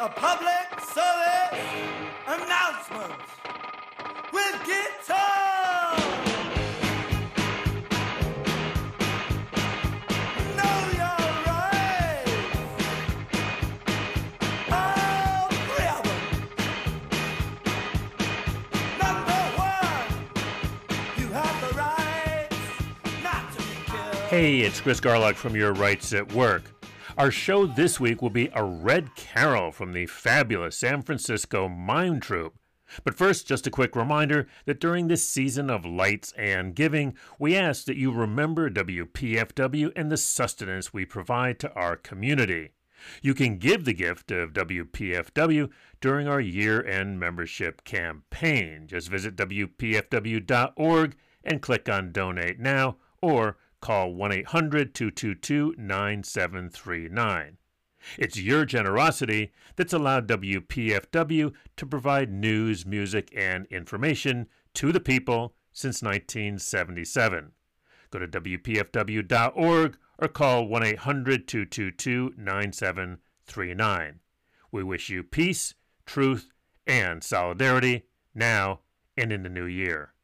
a public service announcement with guitar. Know your rights. All three of them. Number one, you have the not to be killed. Hey, it's Chris Garlock from Your Rights at Work. Our show this week will be a Red Carol from the fabulous San Francisco Mime Troupe. But first, just a quick reminder that during this season of lights and giving, we ask that you remember WPFW and the sustenance we provide to our community. You can give the gift of WPFW during our year end membership campaign. Just visit WPFW.org and click on Donate Now or call 1 800 222 9739. It's your generosity that's allowed WPFW to provide news, music, and information to the people since 1977. Go to WPFW.org or call 1 800 222 9739. We wish you peace, truth, and solidarity now and in the new year.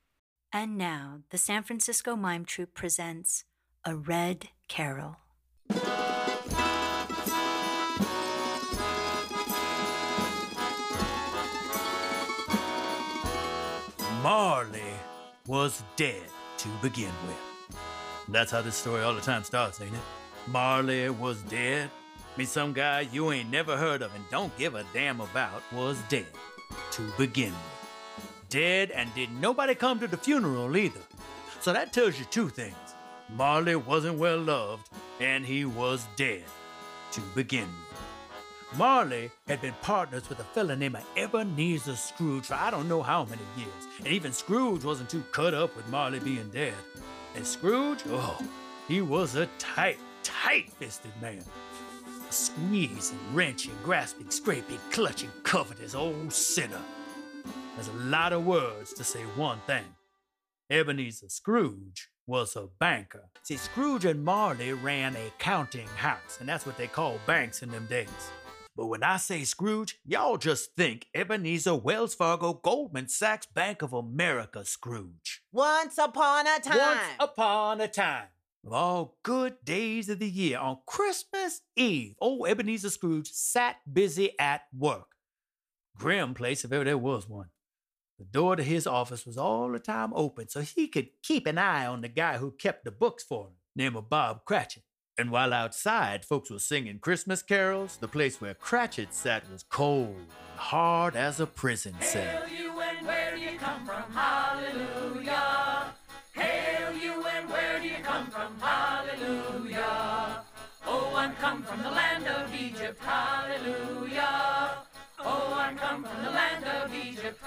And now, the San Francisco Mime Troupe presents A Red Carol. Marley was dead to begin with. That's how this story all the time starts, ain't it? Marley was dead. Me, some guy you ain't never heard of and don't give a damn about was dead to begin with. Dead and didn't nobody come to the funeral either. So that tells you two things. Marley wasn't well loved and he was dead to begin with. Marley had been partners with a fella named Ebenezer Scrooge for I don't know how many years, and even Scrooge wasn't too cut up with Marley being dead. And Scrooge, oh, he was a tight, tight fisted man. Squeezing, wrenching, grasping, scraping, clutching, covetous old sinner. There's a lot of words to say one thing. Ebenezer Scrooge was a banker. See, Scrooge and Marley ran a counting house, and that's what they call banks in them days. But when I say Scrooge, y'all just think Ebenezer Wells Fargo Goldman Sachs Bank of America Scrooge. Once upon a time. Once upon a time. Of all good days of the year, on Christmas Eve, old Ebenezer Scrooge sat busy at work. Grim place if ever there was one. The door to his office was all the time open so he could keep an eye on the guy who kept the books for him, named Bob Cratchit. And while outside folks were singing Christmas carols, the place where Cratchit sat was cold hard as a prison cell. Hail you and where you come from? Hallelujah.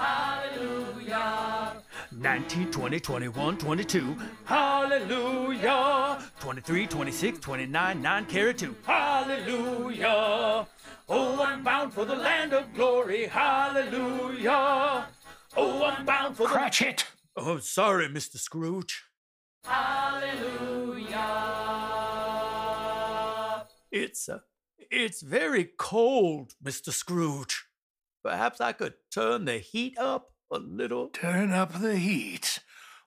Hallelujah. 19, 20, 21, 22. Hallelujah. 23, 26, 29, 9 carry 2. Hallelujah. Oh, I'm bound for the land of glory. Hallelujah. Oh, I'm bound for the. Cratchit! Oh, sorry, Mr. Scrooge. Hallelujah. It's uh, it's very cold, Mr. Scrooge. Perhaps I could turn the heat up a little. Turn up the heat.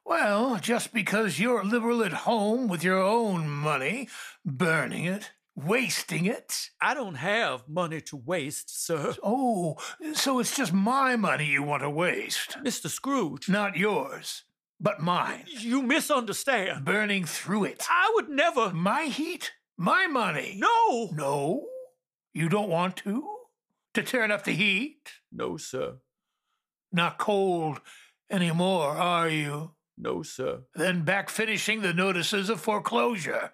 Well, just because you're liberal at home with your own money, burning it, wasting it. I don't have money to waste, sir. Oh, so it's just my money you want to waste. Mr. Scrooge, Not yours, but mine. you misunderstand. Burning through it. I would never. My heat, my money. No. No? You don't want to? To turn up the heat? No, sir. Not cold anymore, are you? No, sir. Then back finishing the notices of foreclosure.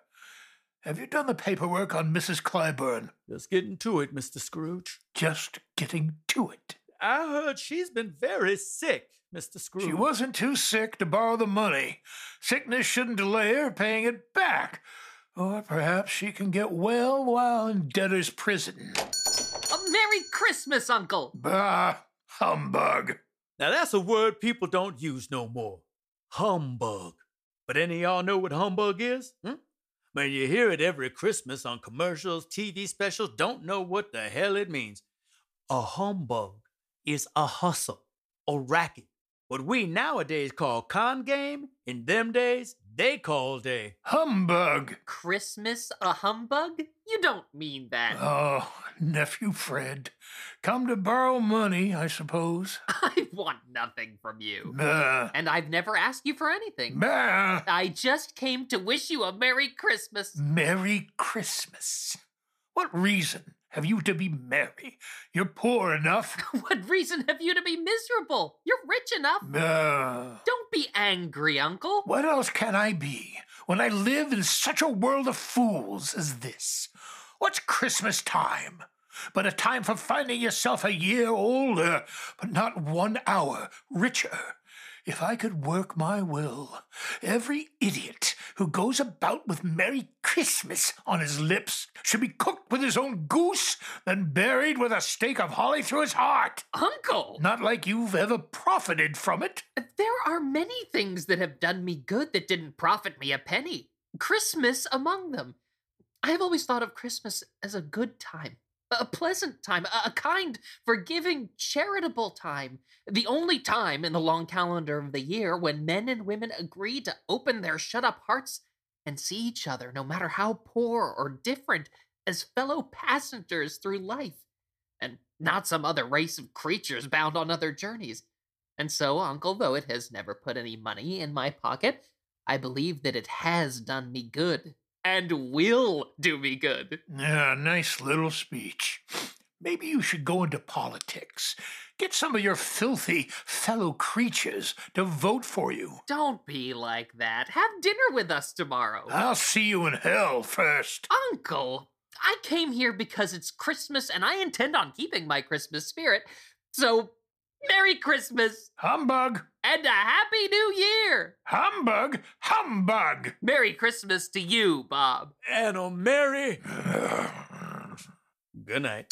Have you done the paperwork on Mrs. Clyburn? Just getting to it, Mr. Scrooge. Just getting to it. I heard she's been very sick, Mr. Scrooge. She wasn't too sick to borrow the money. Sickness shouldn't delay her paying it back. Or perhaps she can get well while in debtor's prison. A Merry Christmas, Uncle! Bah, humbug. Now that's a word people don't use no more. Humbug. But any of y'all know what humbug is? Hmm? When you hear it every Christmas on commercials, TV specials, don't know what the hell it means. A humbug is a hustle a racket. What we nowadays call con game, in them days, they called a Humbug. Christmas a humbug? You don't mean that. Oh, nephew Fred. Come to borrow money, I suppose. I want nothing from you. Bah. And I've never asked you for anything. Bah. I just came to wish you a Merry Christmas. Merry Christmas. What reason have you to be merry? You're poor enough. What reason have you to be miserable? You're rich enough. Bah. Don't be angry, Uncle. What else can I be when I live in such a world of fools as this? What's Christmas time? But a time for finding yourself a year older, but not one hour richer. If I could work my will, every idiot who goes about with Merry Christmas on his lips should be cooked with his own goose, then buried with a stake of holly through his heart. Uncle! Not like you've ever profited from it. There are many things that have done me good that didn't profit me a penny. Christmas among them. I have always thought of Christmas as a good time, a pleasant time, a kind, forgiving, charitable time. The only time in the long calendar of the year when men and women agree to open their shut up hearts and see each other, no matter how poor or different, as fellow passengers through life, and not some other race of creatures bound on other journeys. And so, Uncle, though it has never put any money in my pocket, I believe that it has done me good and will do me good. Yeah, nice little speech. Maybe you should go into politics. Get some of your filthy fellow creatures to vote for you. Don't be like that. Have dinner with us tomorrow. I'll see you in hell first. Uncle, I came here because it's Christmas and I intend on keeping my Christmas spirit. So, Merry Christmas Humbug! And a Happy New Year! Humbug! Humbug! Merry Christmas to you, Bob. and a merry good night.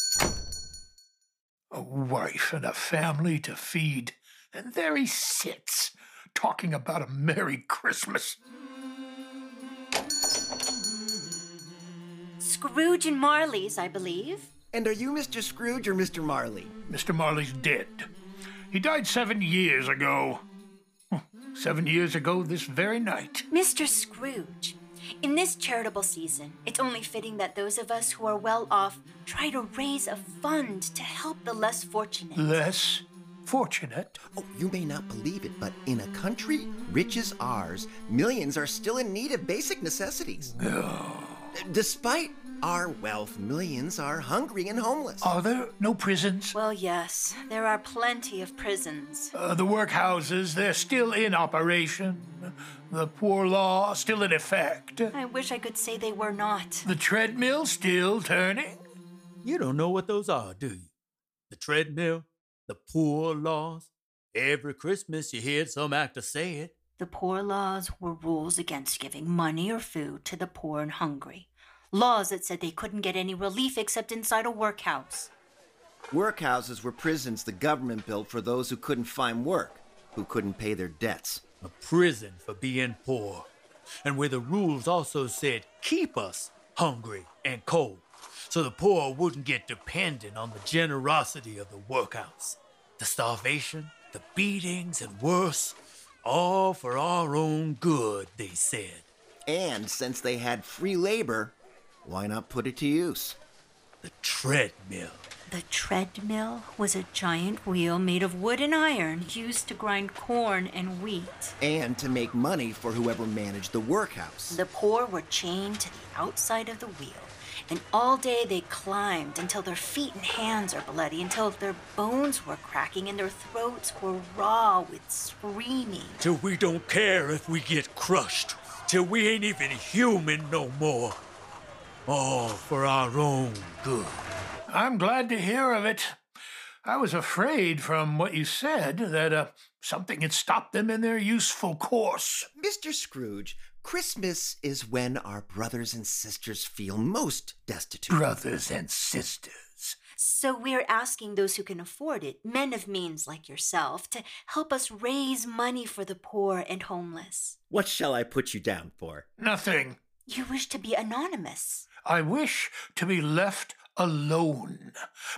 A wife and a family to feed, and there he sits, talking about a Merry Christmas. Scrooge and Marley's, I believe. And are you Mr. Scrooge or Mr. Marley? Mr. Marley's dead. He died seven years ago. Seven years ago this very night. Mr. Scrooge, in this charitable season, it's only fitting that those of us who are well off try to raise a fund to help the less fortunate. Less fortunate. Oh, you may not believe it, but in a country rich as ours, millions are still in need of basic necessities. Despite our wealth, millions are hungry and homeless. Are there no prisons? Well, yes, there are plenty of prisons. Uh, the workhouses, they're still in operation. The poor law still in effect. I wish I could say they were not. The treadmill still turning. You don't know what those are, do you? The treadmill, the poor laws. Every Christmas you hear some actor say it. The poor laws were rules against giving money or food to the poor and hungry. Laws that said they couldn't get any relief except inside a workhouse. Workhouses were prisons the government built for those who couldn't find work, who couldn't pay their debts. A prison for being poor. And where the rules also said keep us hungry and cold, so the poor wouldn't get dependent on the generosity of the workhouse. The starvation, the beatings, and worse, all for our own good, they said. And since they had free labor, why not put it to use? The treadmill. The treadmill was a giant wheel made of wood and iron used to grind corn and wheat. And to make money for whoever managed the workhouse. The poor were chained to the outside of the wheel, and all day they climbed until their feet and hands are bloody, until their bones were cracking and their throats were raw with screaming. Till we don't care if we get crushed. Till we ain't even human no more. All for our own good. I'm glad to hear of it. I was afraid from what you said that uh, something had stopped them in their useful course. Mr. Scrooge, Christmas is when our brothers and sisters feel most destitute. Brothers and sisters. So we're asking those who can afford it, men of means like yourself, to help us raise money for the poor and homeless. What shall I put you down for? Nothing. You wish to be anonymous. I wish to be left alone.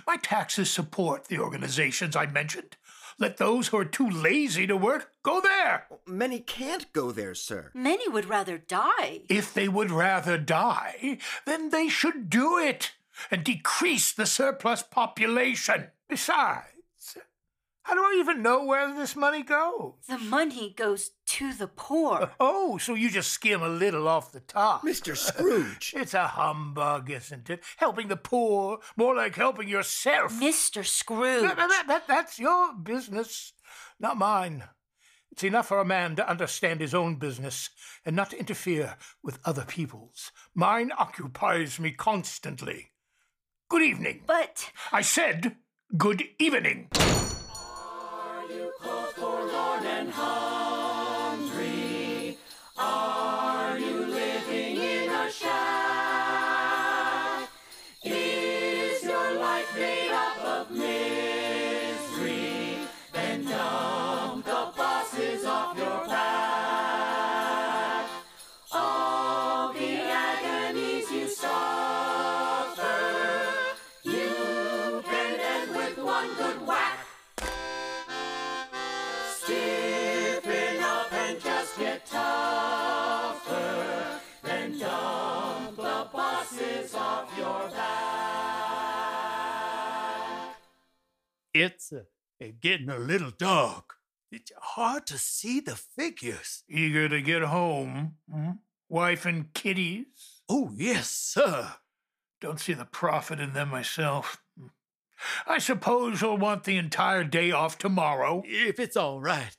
My taxes support the organizations I mentioned. Let those who are too lazy to work go there. Many can't go there, sir. Many would rather die. If they would rather die, then they should do it and decrease the surplus population. Besides, how do I even know where this money goes? The money goes to the poor. Uh, oh, so you just skim a little off the top. Mr. Scrooge. It's a humbug, isn't it? Helping the poor, more like helping yourself. Mr. Scrooge. That, that- that- that's your business, not mine. It's enough for a man to understand his own business and not to interfere with other people's. Mine occupies me constantly. Good evening. But I said good evening. It's uh, getting a little dark. It's hard to see the figures. Eager to get home. hmm? Wife and kiddies. Oh, yes, sir. Don't see the profit in them myself. I suppose you'll want the entire day off tomorrow. If it's all right.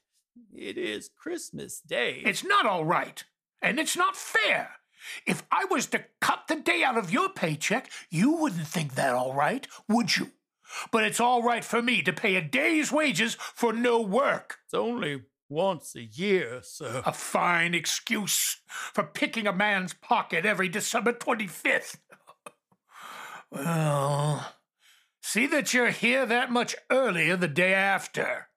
It is Christmas Day. It's not all right, and it's not fair. If I was to cut the day out of your paycheck, you wouldn't think that all right, would you? But it's all right for me to pay a day's wages for no work. It's only once a year, sir. A fine excuse for picking a man's pocket every December 25th. well, see that you're here that much earlier the day after.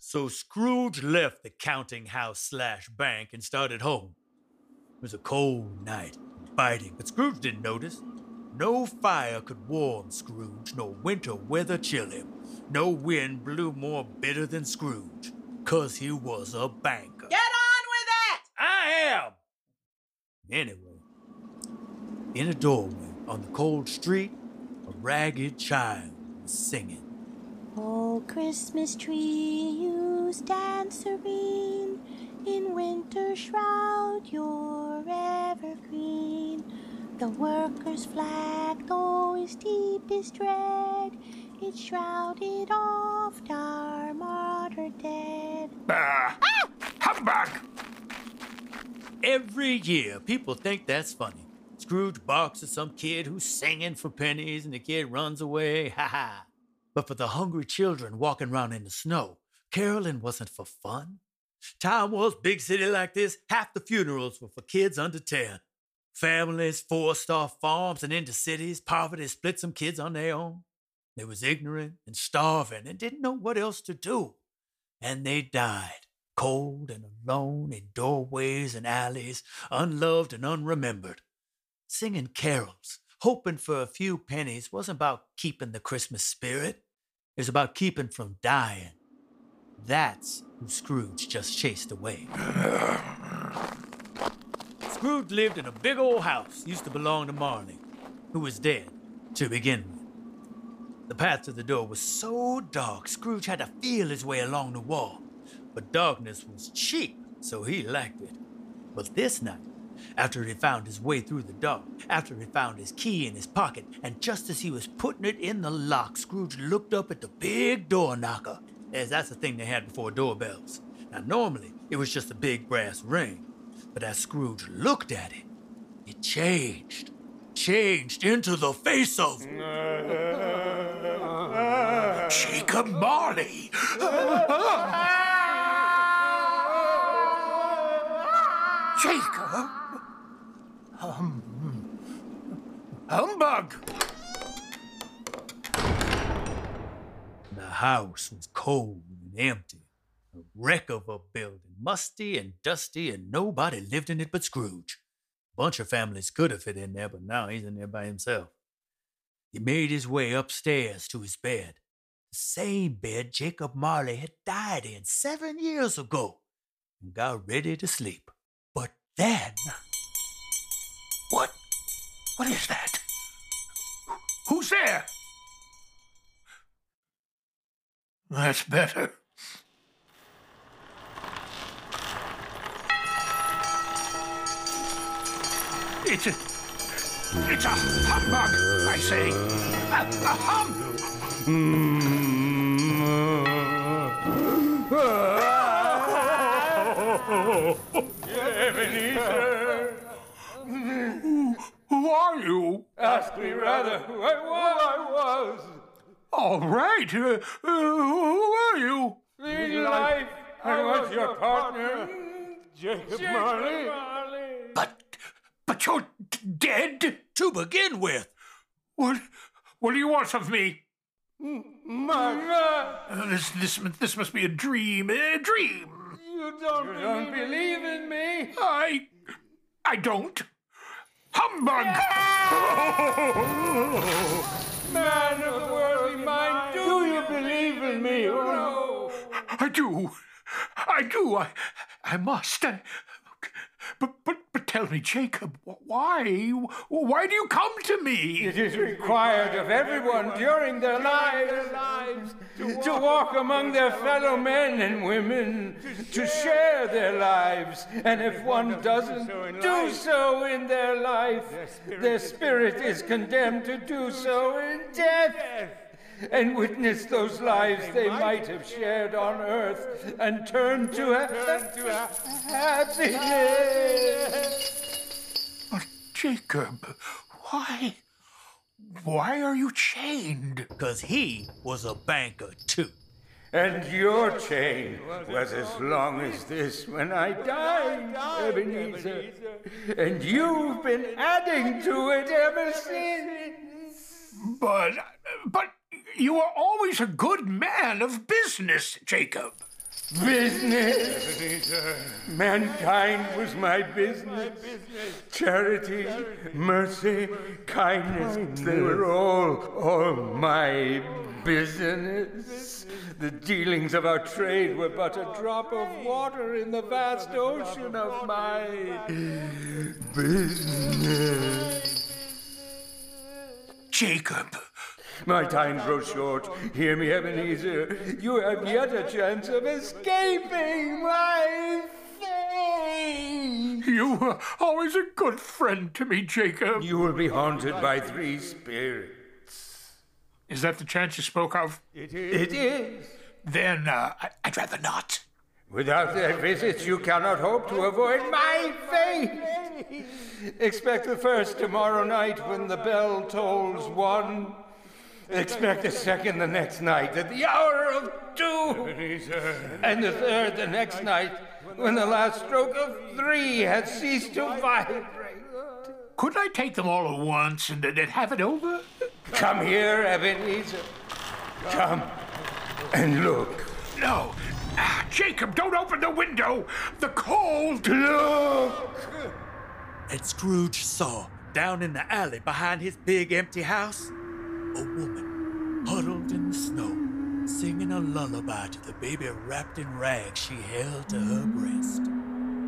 So Scrooge left the counting house slash bank and started home. It was a cold night, biting, but Scrooge didn't notice. No fire could warm Scrooge, nor winter weather chill him. No wind blew more bitter than Scrooge, 'cause he was a banker. Get on with it! I am! Anyway, in a doorway on the cold street, a ragged child was singing. Oh, Christmas tree, you stand serene. In winter shroud, you're evergreen. The workers' flag, though its deepest red, it shrouded oft our martyr dead. Bah! Humbug! Every year, people think that's funny. Scrooge barks at some kid who's singing for pennies and the kid runs away, ha ha. But for the hungry children walking around in the snow, caroling wasn't for fun. Time was big city like this, half the funerals were for kids under 10. Families forced off farms and into cities, poverty split some kids on their own. They was ignorant and starving and didn't know what else to do. And they died, cold and alone in doorways and alleys, unloved and unremembered. Singing carols, hoping for a few pennies, wasn't about keeping the Christmas spirit. It was about keeping from dying. That's who Scrooge just chased away. Scrooge lived in a big old house used to belong to Marley, who was dead to begin with. The path to the door was so dark, Scrooge had to feel his way along the wall. But darkness was cheap, so he liked it. But this night, after he found his way through the dark, after he found his key in his pocket, and just as he was putting it in the lock, Scrooge looked up at the big door knocker. As that's the thing they had before doorbells. Now, normally, it was just a big brass ring. But as Scrooge looked at it, it changed. Changed into the face of. Jacob Marley! Jacob? Um, humbug! The house was cold and empty. A wreck of a building, musty and dusty, and nobody lived in it but Scrooge. Bunch of families could have fit in there, but now he's in there by himself. He made his way upstairs to his bed, the same bed Jacob Marley had died in seven years ago, and got ready to sleep. But then, What? What is that? Who's there? That's better. It's a. It's a humbug, I say. A, a hum. Who, who are you? Ask me rather who I was. All right. Uh, uh, who are you? In life, I was your partner, Jacob Marley. But, but you're d- dead. to begin with, What, what do you want of me? Martha, Uh, this, this, this must be a dream. A dream. you don't, believe in me? I, I don't. Humbug! Man of the worldly mind, do you believe in me or no? I do. I do. I, I must. I, but, but, but tell me, Jacob, why? Why do you come to me? It is required of everyone during their lives to walk among their fellow men and women, to share their lives. And if one doesn't do so in their life, their spirit is condemned to do so in death. And witness those lives they might have shared on earth and turn to, ha- happiness. But Jacob, why? Why are you chained? because he was a banker too. And your chain was as long as this when I died, Ebenezer. And you've been adding to it ever since. But, but you were always a good man of business, Jacob. Business. Mankind was my business. Charity, mercy, kindness, they were all, all my business. The dealings of our trade were but a drop of water in the vast ocean of my business. Jacob, My time grows short. Hear me, Ebenezer. You have yet a chance of escaping my fate. you were always a good friend to me, Jacob. You will be haunted by three spirits. Is that the chance you spoke of? It is. It is. Then uh, I- I'd rather not. Without their visits, you cannot hope to avoid my fate. Expect the first tomorrow night when the bell tolls one. Expect the second the next night at the hour of two. And the third the next night when the last stroke of three has ceased to vibrate. Could I take them all at once and, then have it over? Come here, Ebenezer. Come and look. No. Ah, Jacob, don't open the window. The cold. Look! And Scrooge saw, down in the alley behind his big empty house, a woman huddled in the snow, singing a lullaby to the baby wrapped in rags she held to her breast.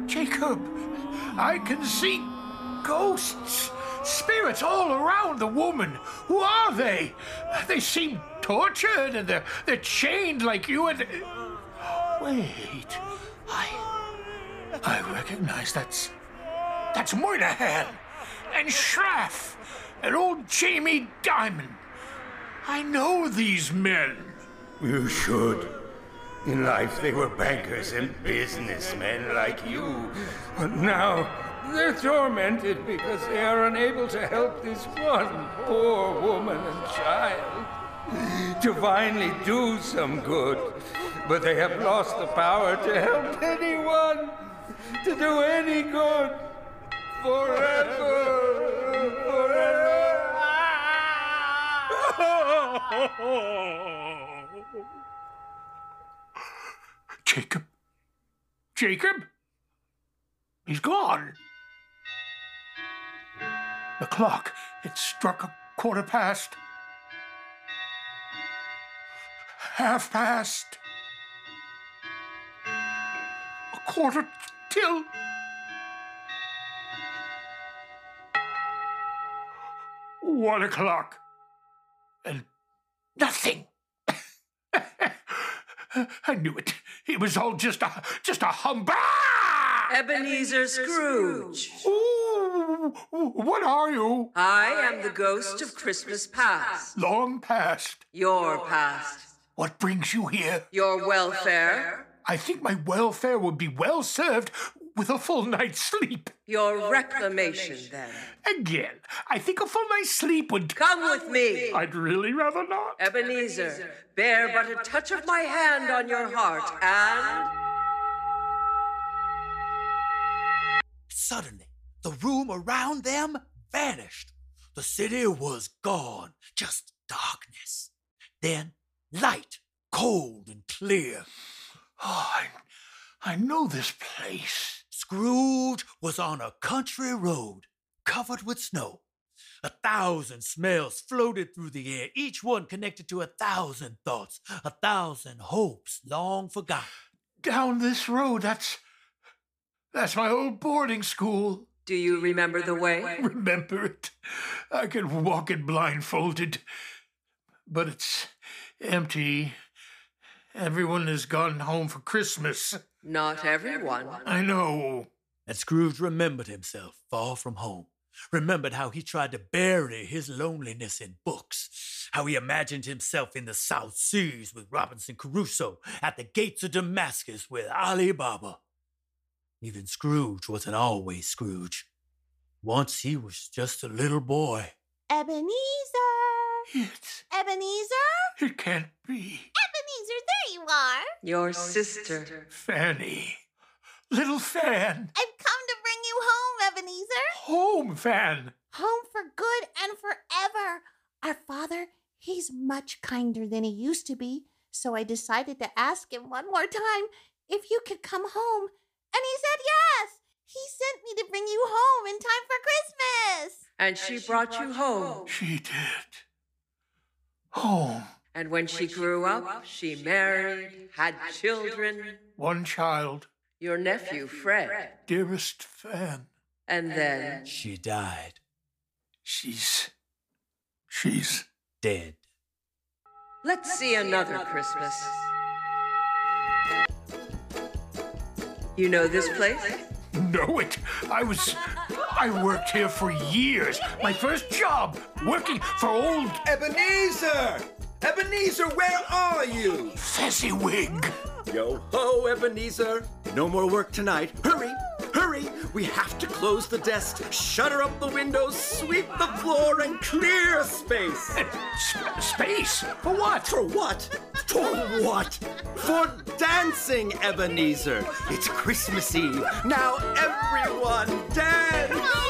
Jacob, I can see ghosts, spirits all around the woman. Who are they? They seem tortured and they're, they're chained like you and. Wait. I. I recognize that's. That's Moynihan and Schraff and old Jamie Dimon. I know these men. You should. In life, they were bankers and businessmen like you. But now, they're tormented because they are unable to help this one poor woman and child. To finally do some good. But they have lost the power to help anyone. To do any good. Forever. Forever. Jacob? Jacob? He's gone. The clock, it struck a quarter past. half past. A quarter till. One o'clock. And nothing. I knew it. It was all just a just a humbug. Ebenezer Scrooge. Ooh, what are you? I am the ghost of Christmas past. Long past. Your past. What brings you here? Your welfare. I think my welfare would be well served with a full night's sleep. Your reclamation, then. Again, I think a full night's sleep would. Come with me. I'd really rather not. Ebenezer, bear but a touch of my hand on your heart, and. Suddenly, the room around them vanished. The city was gone, just darkness. Then light, cold and clear. Oh, I, I know this place. Scrooge was on a country road covered with snow. A thousand smells floated through the air, each one connected to a thousand thoughts, a thousand hopes long forgotten. Down this road, that's. That's my old boarding school. Do you remember the way? Remember it? I could walk it blindfolded. But it's empty. Everyone has gone home for Christmas. Not everyone. I know. And Scrooge remembered himself far from home. Remembered how he tried to bury his loneliness in books. How he imagined himself in the South Seas with Robinson Crusoe, at the gates of Damascus with Ali Baba. Even Scrooge wasn't always Scrooge. Once he was just a little boy. Ebenezer! It's. Ebenezer? It can't be. Ebenezer, there you are. Your sister. Fanny. Little Fan. I've come to bring you home, Ebenezer. Home, Fan. Home for good and forever. Our father, he's much kinder than he used to be, so I decided to ask him one more time if you could come home. And he said yes. He sent me to bring you home in time for Christmas. And she brought you home. She did. Home. And when she grew up, she married, had children, One child. your nephew Fred. Dearest Fan. And then She died, She's. She's. dead. let's see another Christmas. You know this place? Know it. I was. I worked here for years. My first job, working for old Ebenezer! Ebenezer, where are you? Fezziwig. Yo ho, Ebenezer. No more work tonight. Hurry, hurry. We have to close the desk, shutter up the windows, sweep the floor, and clear space. Eh, sp- space? For what? For what? For what? For dancing, Ebenezer. It's Christmas Eve. Now everyone dance!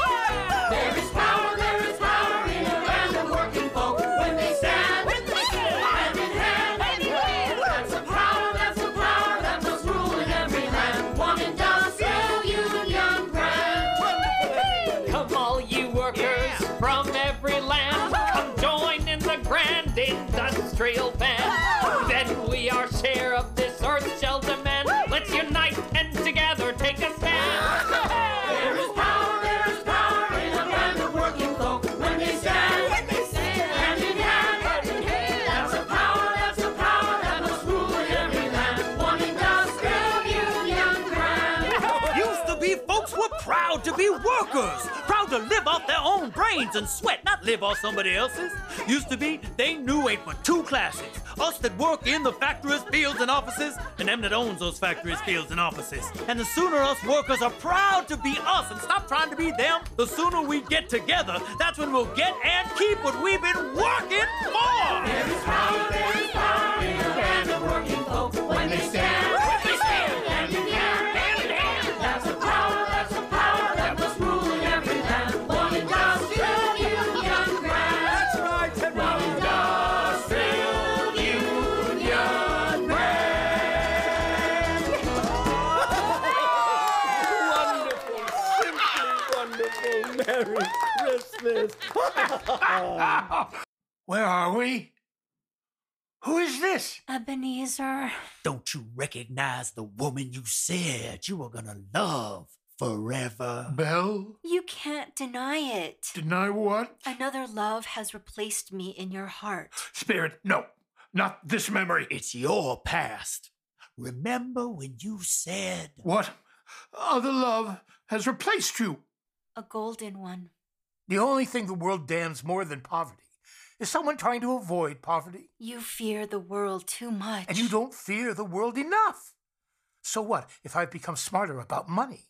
Be workers, proud to live off their own brains and sweat, not live off somebody else's. Used to be they knew ain't but two classes. Us that work in the factories, fields, and offices, and them that owns those factories, fields, and offices. And the sooner us workers are proud to be us and stop trying to be them, the sooner we get together, that's when we'll get and keep what we've been working for. There is power, there is power in land of working when they stand Where are we? Who is this? Ebenezer. Don't you recognize the woman you said you were gonna love forever? Belle? You can't deny it. Deny what? Another love has replaced me in your heart. Spirit, no. Not this memory. It's your past. Remember when you said. What other love has replaced you? A golden one. The only thing the world damns more than poverty is someone trying to avoid poverty. You fear the world too much. And you don't fear the world enough. So what if I've become smarter about money?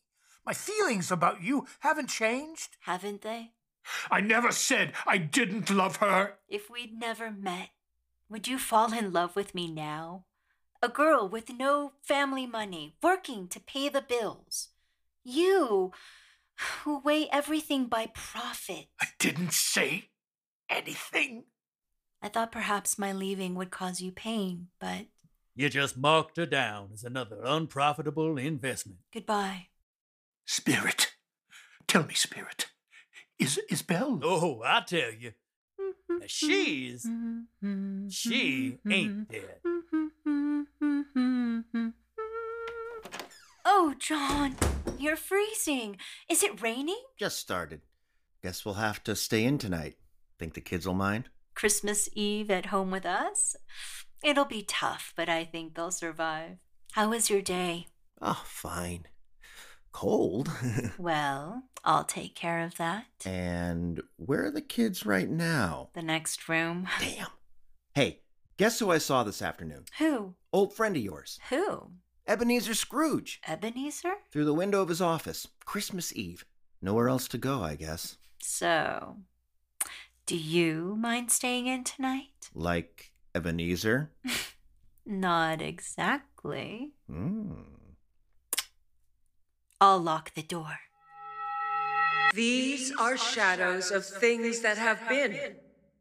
My feelings about you haven't changed. Haven't they? I never said I didn't love her. If we'd never met, would you fall in love with me now? A girl with no family money, working to pay the bills. You, who weigh everything by profit. I didn't say anything. I thought perhaps my leaving would cause you pain, but You just marked her down as another unprofitable investment. goodbye. Spirit. Tell me, Spirit. Is is Belle? Oh, I tell you. Mm-hmm. She's. She ain't mm-hmm. dead. Mm-hmm. Oh, John, you're freezing. Is it raining? Just started. Guess we'll have to stay in tonight. Think the kids will mind? Christmas Eve at home with us? It'll be tough, but I think they'll survive. How was your day? Oh, fine. Cold. Well, I'll take care of that. and where are the kids right now? The next room. Damn. Hey, guess who I saw this afternoon? Who? Old friend of yours, Who? Ebenezer Scrooge. Ebenezer? Through the window of his office. Christmas Eve. Nowhere else to go, I guess. So, do you mind staying in tonight? Like Ebenezer? Not exactly. Hmm. I'll lock the door. These are shadows of things that have been.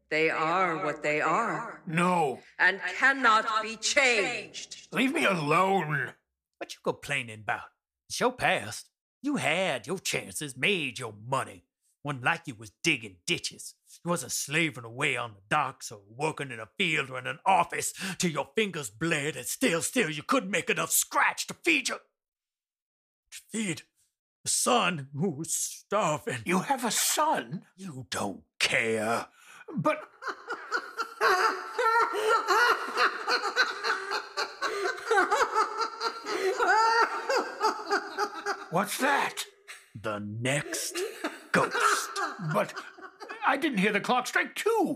They are what they are No. and cannot be changed. Leave me alone. What you complaining about? It's your past. You had your chances, made your money. Wasn't like you was digging ditches. You wasn't slaving away on the docks or working in a field or in an office till your fingers bled and still, still you couldn't make enough scratch to feed you. To feed the son who was starving. You have a son? You don't care. But what's that? The next ghost. But I didn't hear the clock strike two.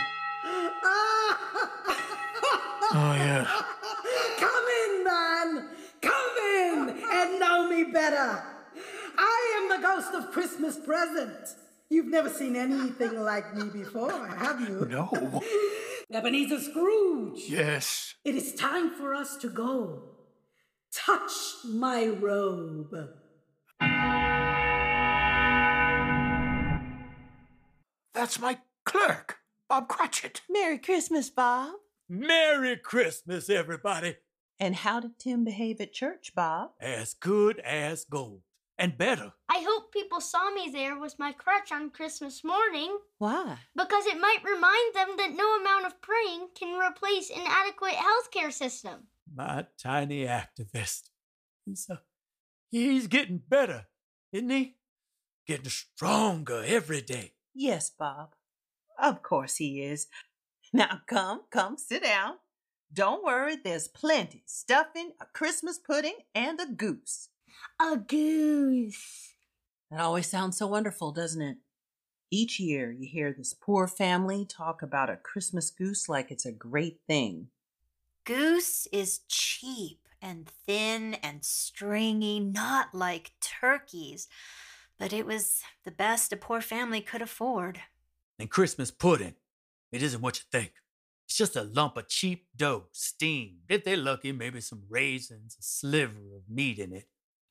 Oh, yes. Come in, man! Come in and know me better! I am the ghost of Christmas present. You've never seen anything like me before, have you? No. Ebenezer Scrooge. Yes. It is time for us to go. Touch my robe. That's my clerk, Bob Cratchit. Merry Christmas, Bob. Merry Christmas, everybody. And how did Tim behave at church, Bob? As good as gold. And better. I hope people saw me there with my crutch on Christmas morning Why? because it might remind them that no amount of praying can replace an adequate healthcare system. My tiny activist. He's, uh, he's getting better, isn't he? Getting stronger every day. Yes, Bob. Of course he is. Now come, come, sit down. Don't worry, there's plenty stuffing, a Christmas pudding, and a goose. A goose. That always sounds so wonderful, doesn't it? Each year you hear this poor family talk about a Christmas goose like it's a great thing. Goose is cheap and thin and stringy, not like turkeys, but it was the best a poor family could afford. And Christmas pudding. It isn't what you think. It's just a lump of cheap dough, steamed. If they're lucky, maybe some raisins, a sliver of meat in it.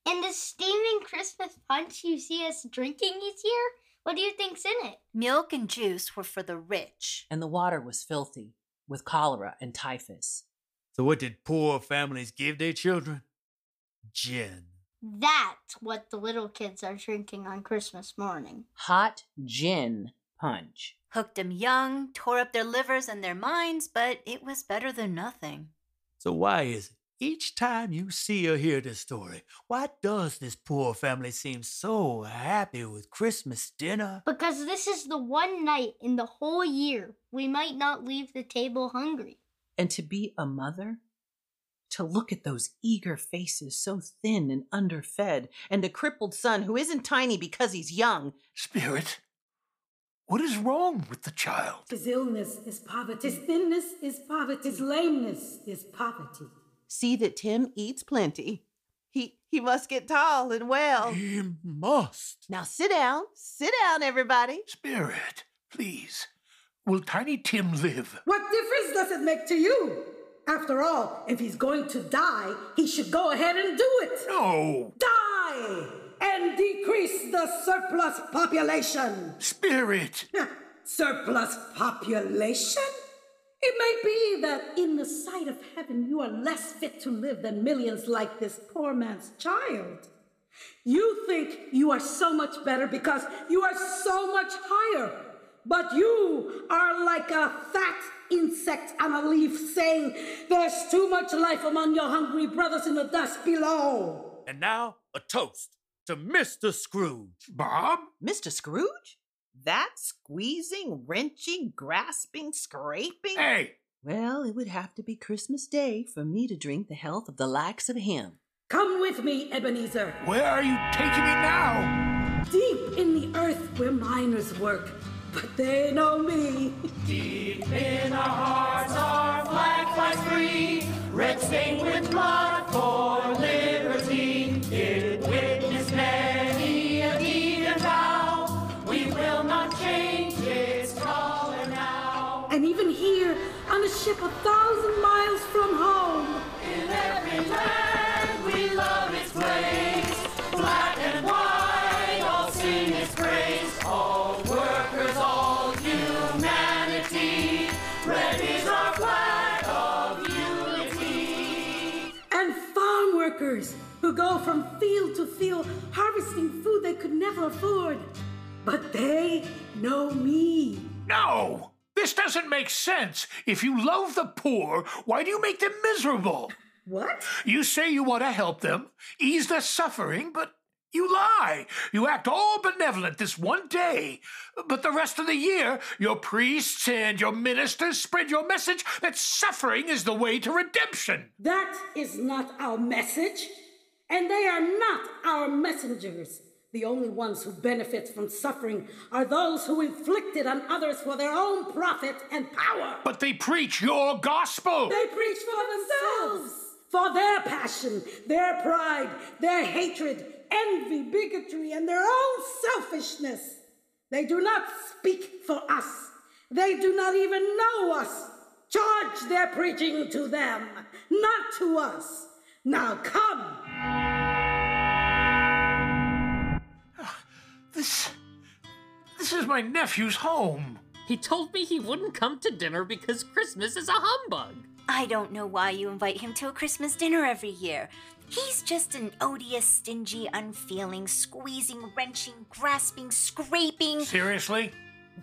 And the steaming Christmas punch you see us drinking each year? What do you think's in it? Milk and juice were for the rich. And the water was filthy with cholera and typhus. So, what did poor families give their children? Gin. That's what the little kids are drinking on Christmas morning. Hot gin, punch. Hooked 'em young, tore up their livers and their minds, but it was better than nothing. So why is it each time you see or hear this story, why does this poor family seem so happy with Christmas dinner? Because this is the one night in the whole year we might not leave the table hungry. And to be a mother, to look at those eager faces so thin and underfed, and a crippled son who isn't tiny because he's young. Spirit, what is wrong with the child? His illness is poverty. His thinness is poverty. His lameness is poverty. See that Tim eats plenty. He he must get tall and well. He must. Now sit down. Sit down, everybody. Spirit, please. Will Tiny Tim live? What difference does it make to you? After all, if he's going to die, he should go ahead and do it. No. Die and decrease the surplus population. Spirit. surplus population? It may be that in the sight of heaven you are less fit to live than millions like this poor man's child. You think you are so much better because you are so much higher. But you are like a fat insect on a leaf saying, There's too much life among your hungry brothers in the dust below. And now, a toast to Mr. Scrooge. Bob? Mr. Scrooge? That squeezing, wrenching, grasping, scraping? Hey! Well, it would have to be Christmas Day for me to drink the health of the likes of him. Come with me, Ebenezer. Where are you taking me now? Deep in the earth where miners work, but they know me. Deep in our hearts, our flag flies free, red stained with blood who go from field to field harvesting food they could never afford. But they know me. No! This doesn't make sense. If you love the poor, why do you make them miserable? What? You say you want to help them, ease their suffering, but you lie. You act all benevolent this one day, but the rest of the year, your priests and your ministers spread your message that suffering is the way to redemption. That is not our message, and they are not our messengers. The only ones who benefit from suffering are those who inflict it on others for their own profit and power. But they preach your gospel. They preach for themselves, for their passion, their pride, their hatred, envy, bigotry, and their own selfishness. They do not speak for us. They do not even know us. Charge their preaching to them, not to us. Now come. This. This is my nephew's home. He told me he wouldn't come to dinner because Christmas is a humbug. I don't know why you invite him to a Christmas dinner every year. He's just an odious, stingy, unfeeling, squeezing, wrenching, grasping, scraping. Seriously?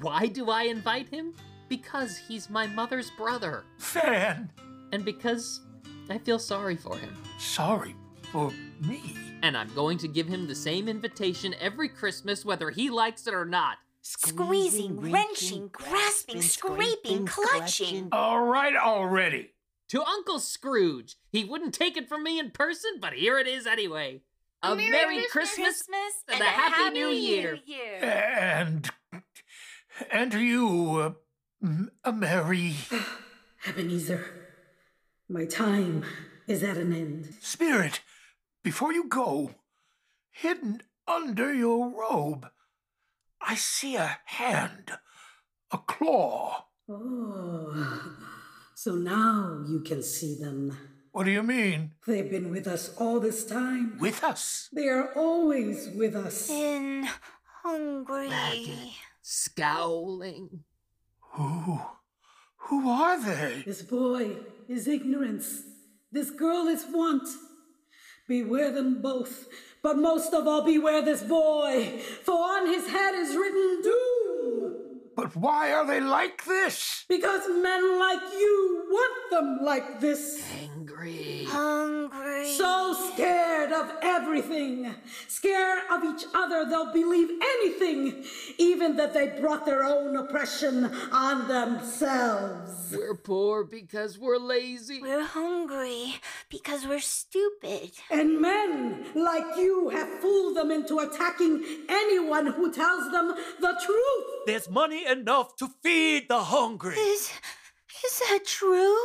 Why do I invite him? Because he's my mother's brother. Fan! And because I feel sorry for him. Sorry for me. And I'm going to give him the same invitation every Christmas, whether he likes it or not. Squeezing, wrenching, grasping, scraping, clutching. All right already. To Uncle Scrooge. He wouldn't take it from me in person, but here it is anyway. A, Merry, Christmas, and, a Happy, New Year. And. And to you, uh, m- a merry. Ebenezer, my time is at an end. Spirit, before you go, hidden under your robe, I see a hand, a claw. Oh, so now you can see them. What do you mean? They've been with us all this time. With us? They are always with us. In hungry. Scowling. Who? Who are they? This boy is ignorance. This girl is want. Beware them both, but most of all, beware this boy, for on his head is written doom. But why are they like this? Because men like you want them like this. Angry. Hungry. So scared of everything. Scared of each other, they'll believe anything, even that they brought their own oppression on themselves. We're poor because we're lazy. We're hungry because we're stupid. And men like you have fooled them into attacking anyone who tells them the truth. There's money enough to feed the hungry. Is, is that true?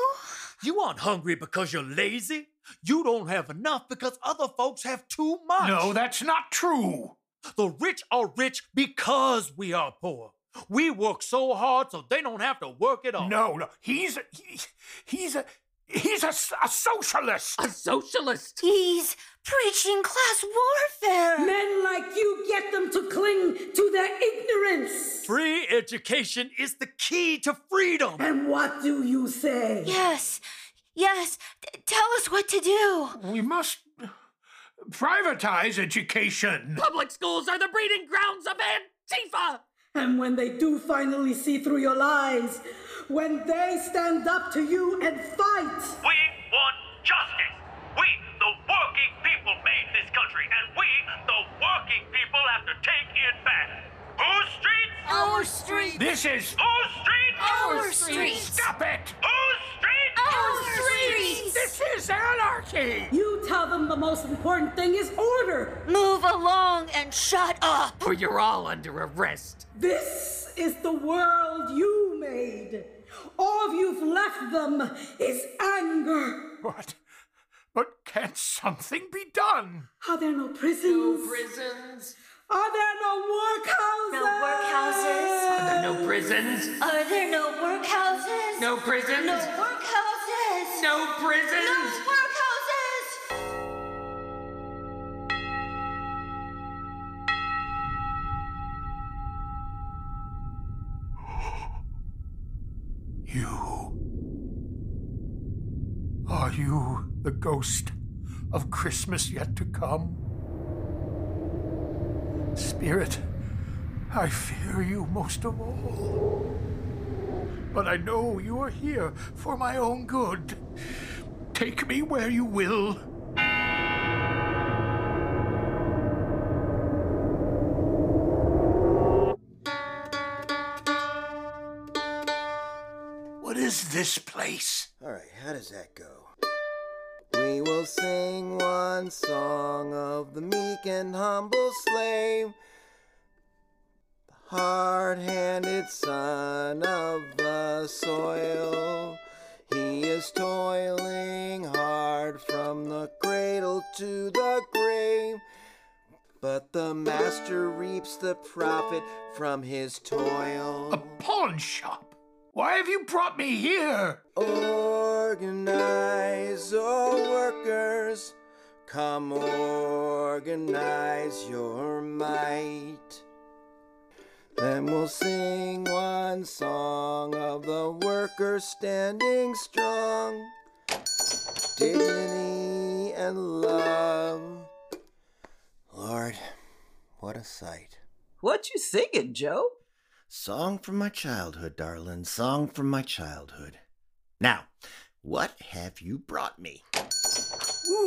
You aren't hungry because you're lazy. You don't have enough because other folks have too much. No, that's not true. The rich are rich because we are poor. We work so hard so they don't have to work at all. No, no. He's a, he, he's a he's a socialist. A socialist. He's preaching class warfare. Men like you get them to cling to their ignorance. Free education is the key to freedom. And what do you say? Yes, yes. T- tell us what to do. We must privatize education. Public schools are the breeding grounds of Antifa. And when they do finally see through your lies, when they stand up to you and fight, We want justice. We, the working people, made this country, and we, the working people, have to take it back. Whose streets? Our street. This is Whose streets? Our street. stop it. Whose streets? This is anarchy. you tell them the most important thing is order. Move along and shut up. Or you're all under arrest. This is the world you made. All you've left them is anger. But but can't something be done? Are there no prisons? No Prisons. Are there no workhouses? No workhouses. Are there no prisons? Are there no workhouses? No prisons? No workhouses. No prisons? No workhouses. You. Are you the ghost of Christmas yet to come? Spirit, I fear you most of all. But I know you are here for my own good. Take me where you will. What is this place? All right, how does that go? We will sing one song of the meek and humble slave, hard handed son of the soil. He is toiling hard from the cradle to the grave, but the master reaps the profit from his toil. A pawn shop. Why have you brought me here? Organize, oh workers, come organize your might. Then we'll sing one song of the workers standing strong, dignity and love. Lord, what a sight. What you singing, Joe? Song from my childhood, darling. Song from my childhood. Now, what have you brought me?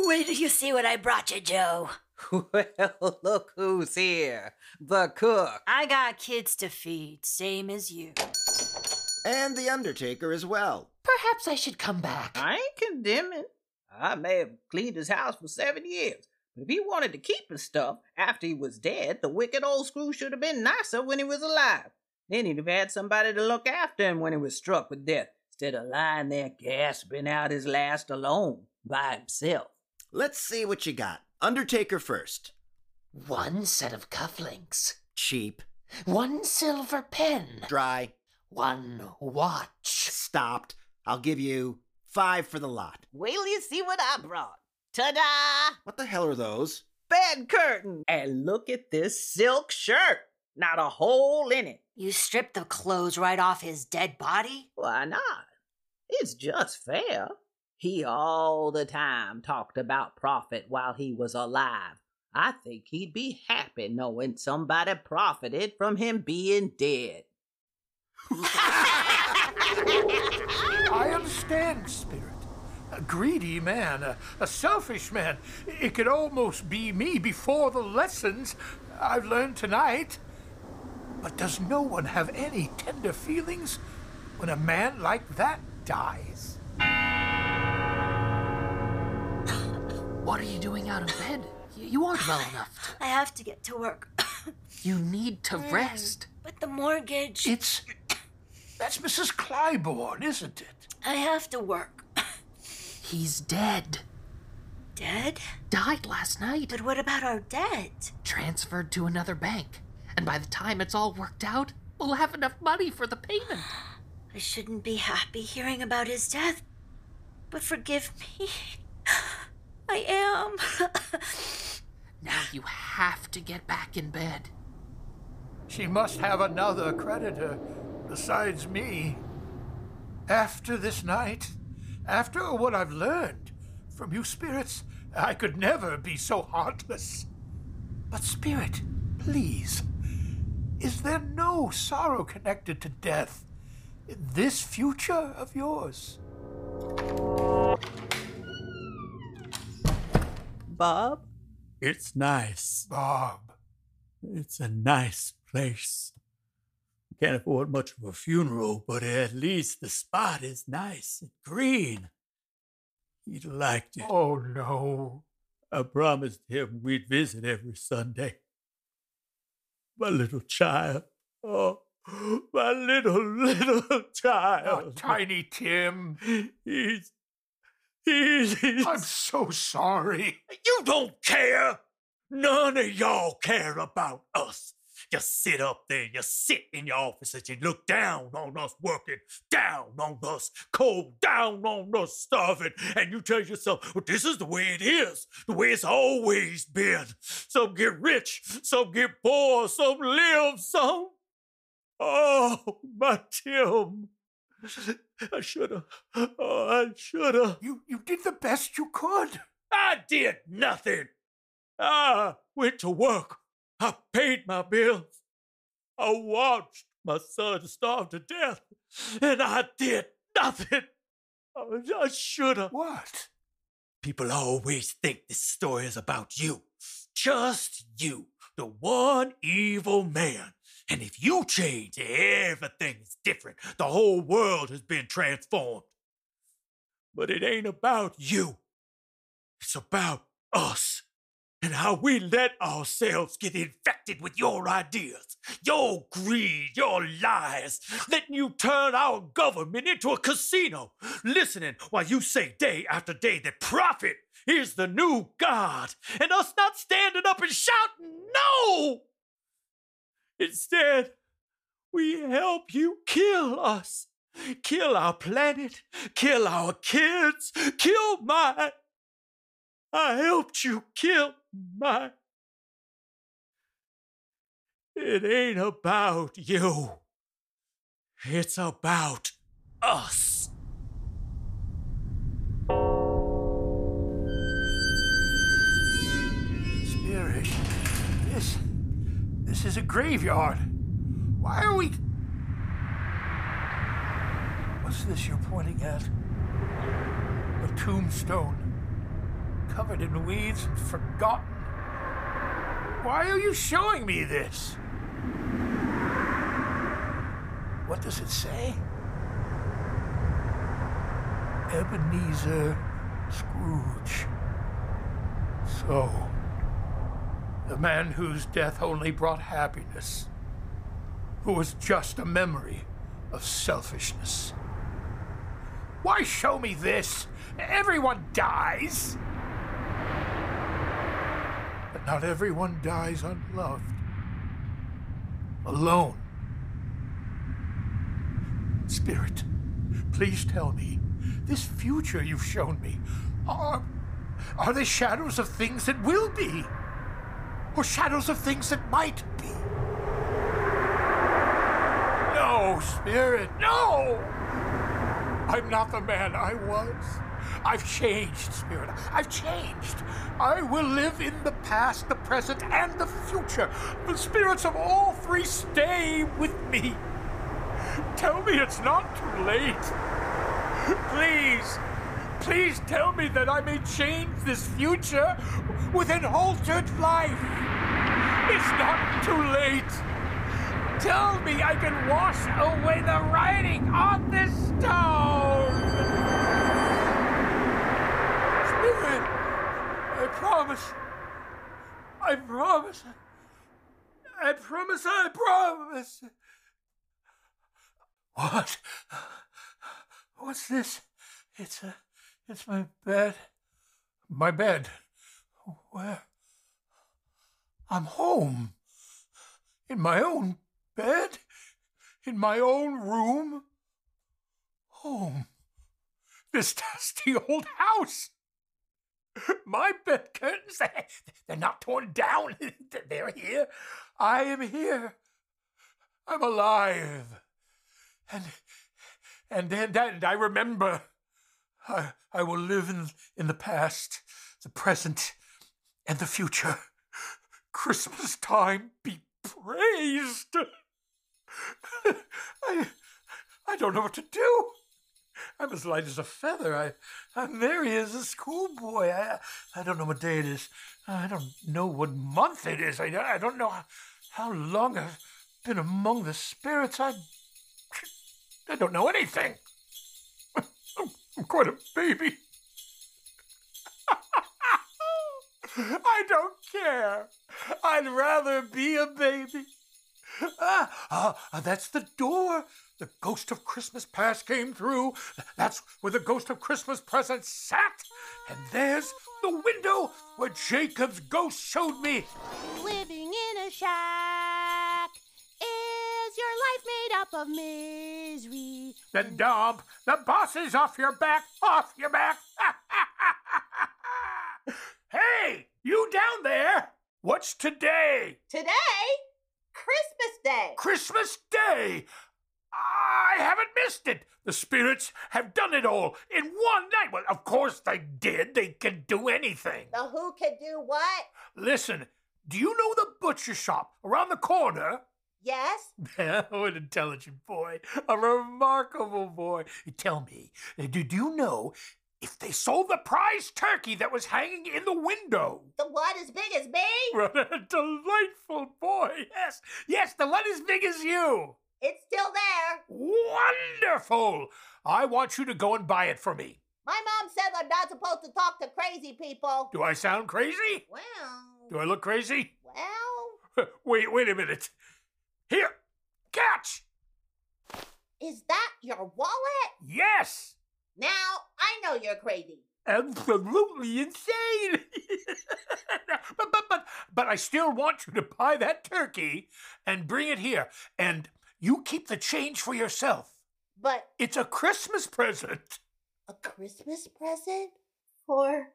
Wait till you see what I brought you, Joe. Well, look who's here. The cook. I got kids to feed, same as you. And the Undertaker as well. Perhaps I should come back. I ain't condemning. I may have cleaned his house for seven years. But if he wanted to keep his stuff after he was dead, the wicked old screw should have been nicer when he was alive. Then he'd have had somebody to look after him when he was struck with death, instead of lying there gasping out his last alone by himself. Let's see what you got. Undertaker first. One set of cufflinks. Cheap. One silver pen. Dry. One watch. Stopped. I'll give you five for the lot. Wait till you see what I brought. Ta-da! What the hell are those? Bed curtain! And look at this silk shirt. Not a hole in it. You stripped the clothes right off his dead body? Why not? It's just fair. He all the time talked about profit while he was alive. I think he'd be happy knowing somebody profited from him being dead. I understand, Spirit. A greedy man, a, a selfish man. It could almost be me before the lessons I've learned tonight. But does no one have any tender feelings when a man like that dies? What are you doing out of bed? You aren't well enough. I have to get to work. You need to mm, rest. But the mortgage. It's. That's Mrs. Clybourne, isn't it? I have to work. He's dead. Dead? Died last night. But what about our debt? Transferred to another bank. And by the time it's all worked out, we'll have enough money for the payment. I shouldn't be happy hearing about his death. But forgive me. I am. Now you have to get back in bed. She must have another creditor besides me. After this night, after what I've learned from you spirits, I could never be so heartless. But, Spirit, please, is there no sorrow connected to death in this future of yours? Bob? It's nice. Bob. It's a nice place. Can't afford much of a funeral, but at least the spot is nice and green. He'd liked it. Oh, no. I promised him we'd visit every Sunday. My little child. Oh, my little, little oh, child. Oh, Tiny Tim. He's. I'm so sorry. You don't care. None of y'all care about us. You sit up there, you sit in your offices, you look down on us working, down on us cold, down on us starving, and you tell yourself, well, this is the way it is, the way it's always been. Some get rich, some get poor, some live, some. Oh, my Tim. I should have. Oh, I should have. You, you did the best you could. I did nothing. I went to work. I paid my bills. I watched my son starve to death, and I did nothing. I, I should have. What? People always think this story is about you. Just you, the one evil man. And if you change, everything is different. The whole world has been transformed. But it ain't about you. It's about us and how we let ourselves get infected with your ideas, your greed, your lies, letting you turn our government into a casino, listening while you say day after day that profit is the new God, and us not standing up and shouting, no! Instead, we help you kill us. Kill our planet, kill our kids, kill my. I helped you kill my. It ain't about you. It's about us. This is a graveyard. Why are we. What's this you're pointing at? A tombstone. Covered in weeds and forgotten. Why are you showing me this? What does it say? Ebenezer Scrooge. So, the man whose death only brought happiness, who was just a memory of selfishness. Why show me this? Everyone dies. But not everyone dies unloved, alone. Spirit, please tell me, this future you've shown me, are, are the shadows of things that will be? Or shadows of things that might be? No, Spirit, no! I'm not the man I was. I've changed, Spirit. I've changed. I will live in the past, the present, and the future. The spirits of all three stay with me. tell me it's not too late. Please, please tell me that I may change this future with an altered life. It's not too late. Tell me I can wash away the writing on this stone. Spirit, I promise. I promise. I promise, I promise. What? What's this? It's a. It's my bed. My bed. Where? I'm home. In my own bed? In my own room? Home. This dusty old house. My bed curtains, they're not torn down. They're here. I am here. I'm alive. And and and, and I remember. I, I will live in, in the past, the present, and the future. Christmas time be praised. I, I don't know what to do. I'm as light as a feather. I, I'm merry as a schoolboy. I, I don't know what day it is. I don't know what month it is. I, I don't know how, how long I've been among the spirits. I, I don't know anything. I'm, I'm quite a baby. I don't care. I'd rather be a baby. Ah, ah, that's the door. The ghost of Christmas past came through. That's where the ghost of Christmas present sat. And there's the window where Jacob's ghost showed me. Living in a shack. Is your life made up of misery? The dump. The boss is off your back. Off your back. hey, you down there. What's today? Today? Christmas Day. Christmas Day. I haven't missed it. The spirits have done it all in one night. Well, of course they did. They can do anything. The who can do what? Listen, do you know the butcher shop around the corner? Yes? oh, an intelligent boy. A remarkable boy. Tell me, did you know if they sold the prize turkey that was hanging in the window? The one as big as me? What a delightful boy. Yes, yes, the one as big as you. It's still there. Wonderful! I want you to go and buy it for me. My mom said I'm not supposed to talk to crazy people. Do I sound crazy? Well. Do I look crazy? Well. wait, wait a minute. Here, catch! Is that your wallet? Yes! Now I know you're crazy. Absolutely insane! but, but, but, but I still want you to buy that turkey and bring it here. And you keep the change for yourself. But it's a Christmas present. A Christmas present? For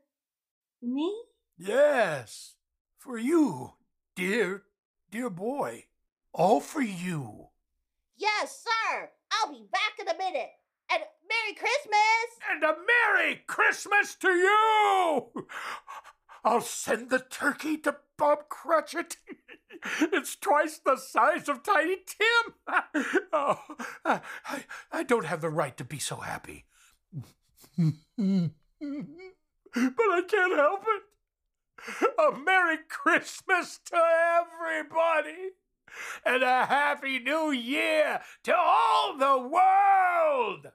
me? Yes, for you, dear, dear boy. All for you. Yes, sir. I'll be back in a minute. Merry Christmas! And a Merry Christmas to you! I'll send the turkey to Bob Cratchit. it's twice the size of Tiny Tim. oh, I, I don't have the right to be so happy. but I can't help it. A Merry Christmas to everybody. And a Happy New Year to all the world!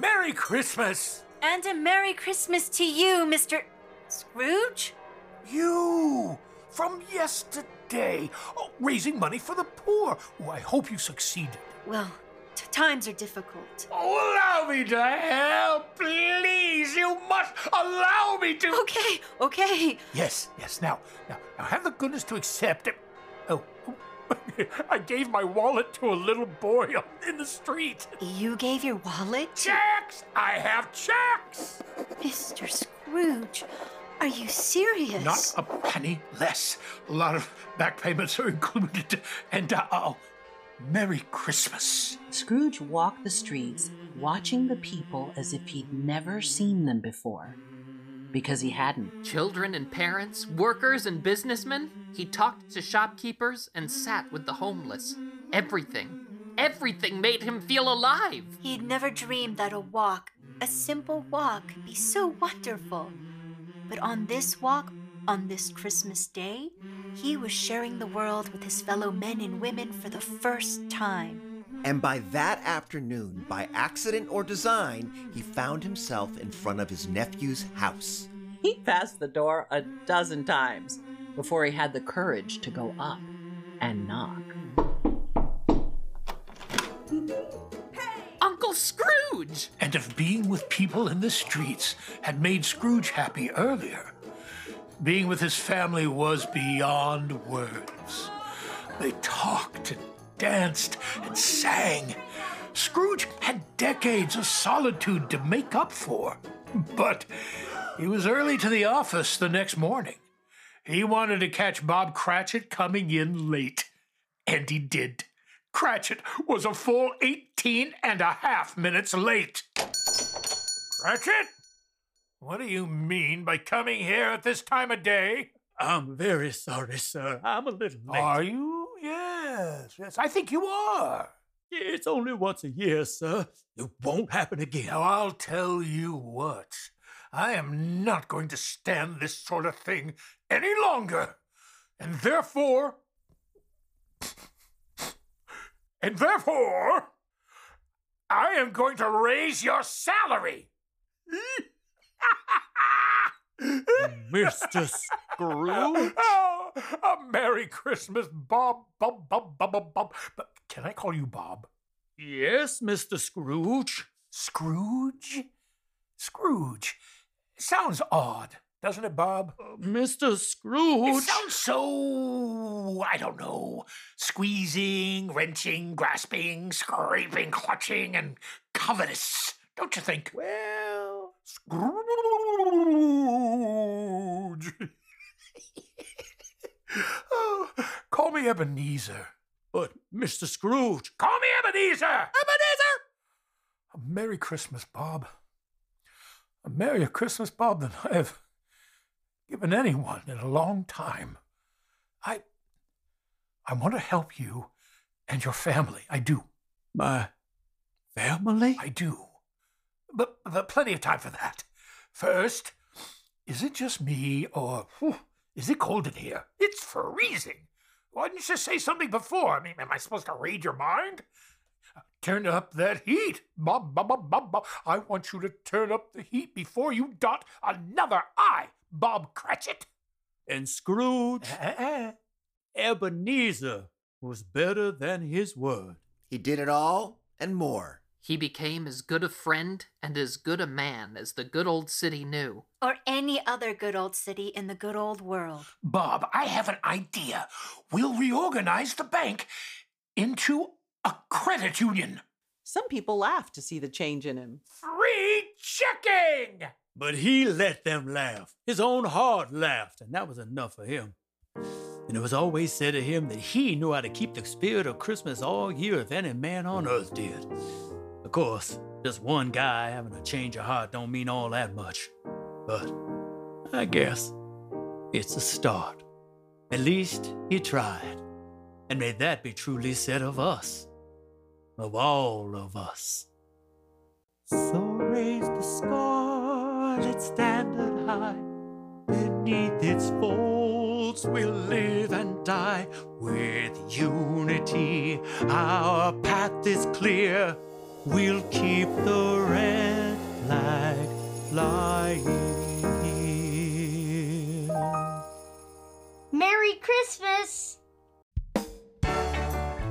Merry Christmas! And a Merry Christmas to you, Mr. Scrooge? You! From yesterday! Oh, raising money for the poor! Oh, I hope you succeeded. Well, t- times are difficult. Oh, allow me to help, please! You must allow me to! Okay, okay. Yes, yes, now, now, now have the goodness to accept it. Oh, oh I gave my wallet to a little boy in the street. You gave your wallet? Checks! I have checks! Mr. Scrooge, are you serious? Not a penny less. A lot of back payments are included. And, uh, oh, Merry Christmas. Scrooge walked the streets, watching the people as if he'd never seen them before. Because he hadn't. Children and parents, workers and businessmen, He talked to shopkeepers and sat with the homeless. Everything, everything made him feel alive. He'd never dreamed that a walk, a simple walk, could be so wonderful. But on this walk, on this Christmas day, he was sharing the world with his fellow men and women for the first time. And by that afternoon, by accident or design, he found himself in front of his nephew's house. He passed the door a dozen times before he had the courage to go up and knock. Uncle Scrooge! And if being with people in the streets had made Scrooge happy earlier, being with his family was beyond words. They talked and danced and sang. Scrooge had decades of solitude to make up for. But he was early to the office the next morning. He wanted to catch Bob Cratchit coming in late. And he did. Cratchit was a full 18 and a half minutes late. Cratchit? What do you mean by coming here at this time of day? I'm very sorry, sir. I'm a little late. Are you? Yes, yes, I think you are. It's only once a year, sir. It won't happen again. Now, I'll tell you what. I am not going to stand this sort of thing any longer. And therefore. And therefore. I am going to raise your salary. Mr. Scrooge? Oh, A Merry Christmas, Bob, Bob, Bob, Bob, Bob, Bob. But can I call you Bob? Yes, Mr. Scrooge. Scrooge? Scrooge. Sounds odd, doesn't it, Bob? Uh, Mr. Scrooge. It sounds so, I don't know, squeezing, wrenching, grasping, scraping, clutching, and covetous, don't you think? Well, Scrooge. oh, call me Ebenezer. But, Mr. Scrooge. Call me Ebenezer! Ebenezer! A Merry Christmas, Bob. A merrier Christmas, Bob, than I have given anyone in a long time. I. I want to help you and your family. I do. My family? I do. But, but plenty of time for that. First, is it just me, or whew, is it cold in here? It's freezing. Why didn't you say something before? I mean, am I supposed to read your mind? Turn up that heat. Bob, Bob, Bob, Bob, Bob. I want you to turn up the heat before you dot another I, Bob Cratchit. And Scrooge, Uh-uh. Ebenezer, was better than his word. He did it all and more. He became as good a friend and as good a man as the good old city knew. Or any other good old city in the good old world. Bob, I have an idea. We'll reorganize the bank into a credit union. Some people laughed to see the change in him. Free checking! But he let them laugh. His own heart laughed, and that was enough for him. And it was always said of him that he knew how to keep the spirit of Christmas all year if any man on earth did. Course, just one guy having a change of heart don't mean all that much. But I guess it's a start. At least he tried. And may that be truly said of us. Of all of us. So raise the scarlet standard high. Beneath its folds we'll live and die. With unity, our path is clear. We'll keep the red flag flying. Merry Christmas!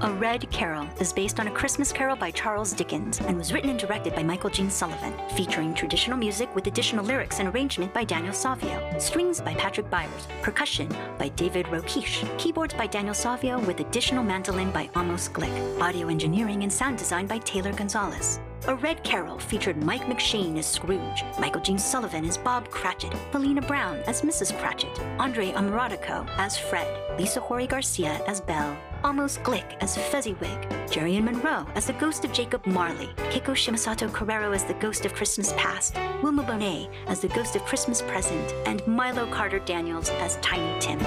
A Red Carol is based on A Christmas Carol by Charles Dickens and was written and directed by Michael Gene Sullivan, featuring traditional music with additional lyrics and arrangement by Daniel Savio, strings by Patrick Byers, percussion by David Rokeach, keyboards by Daniel Savio with additional mandolin by Amos Glick, audio engineering and sound design by Taylor Gonzalez. A Red Carol featured Mike McShane as Scrooge, Michael Gene Sullivan as Bob Cratchit, Velina Brown as Mrs. Cratchit, Andre Amarotico as Fred, Lisa Hori Garcia as Belle, Amos Glick as Fezziwig, Jarion Monroe as the ghost of Jacob Marley, Keiko Shimosato Carreiro as the ghost of Christmas Past, Wilma Bonet as the ghost of Christmas Present, and Milo Carter Daniels as Tiny Tim.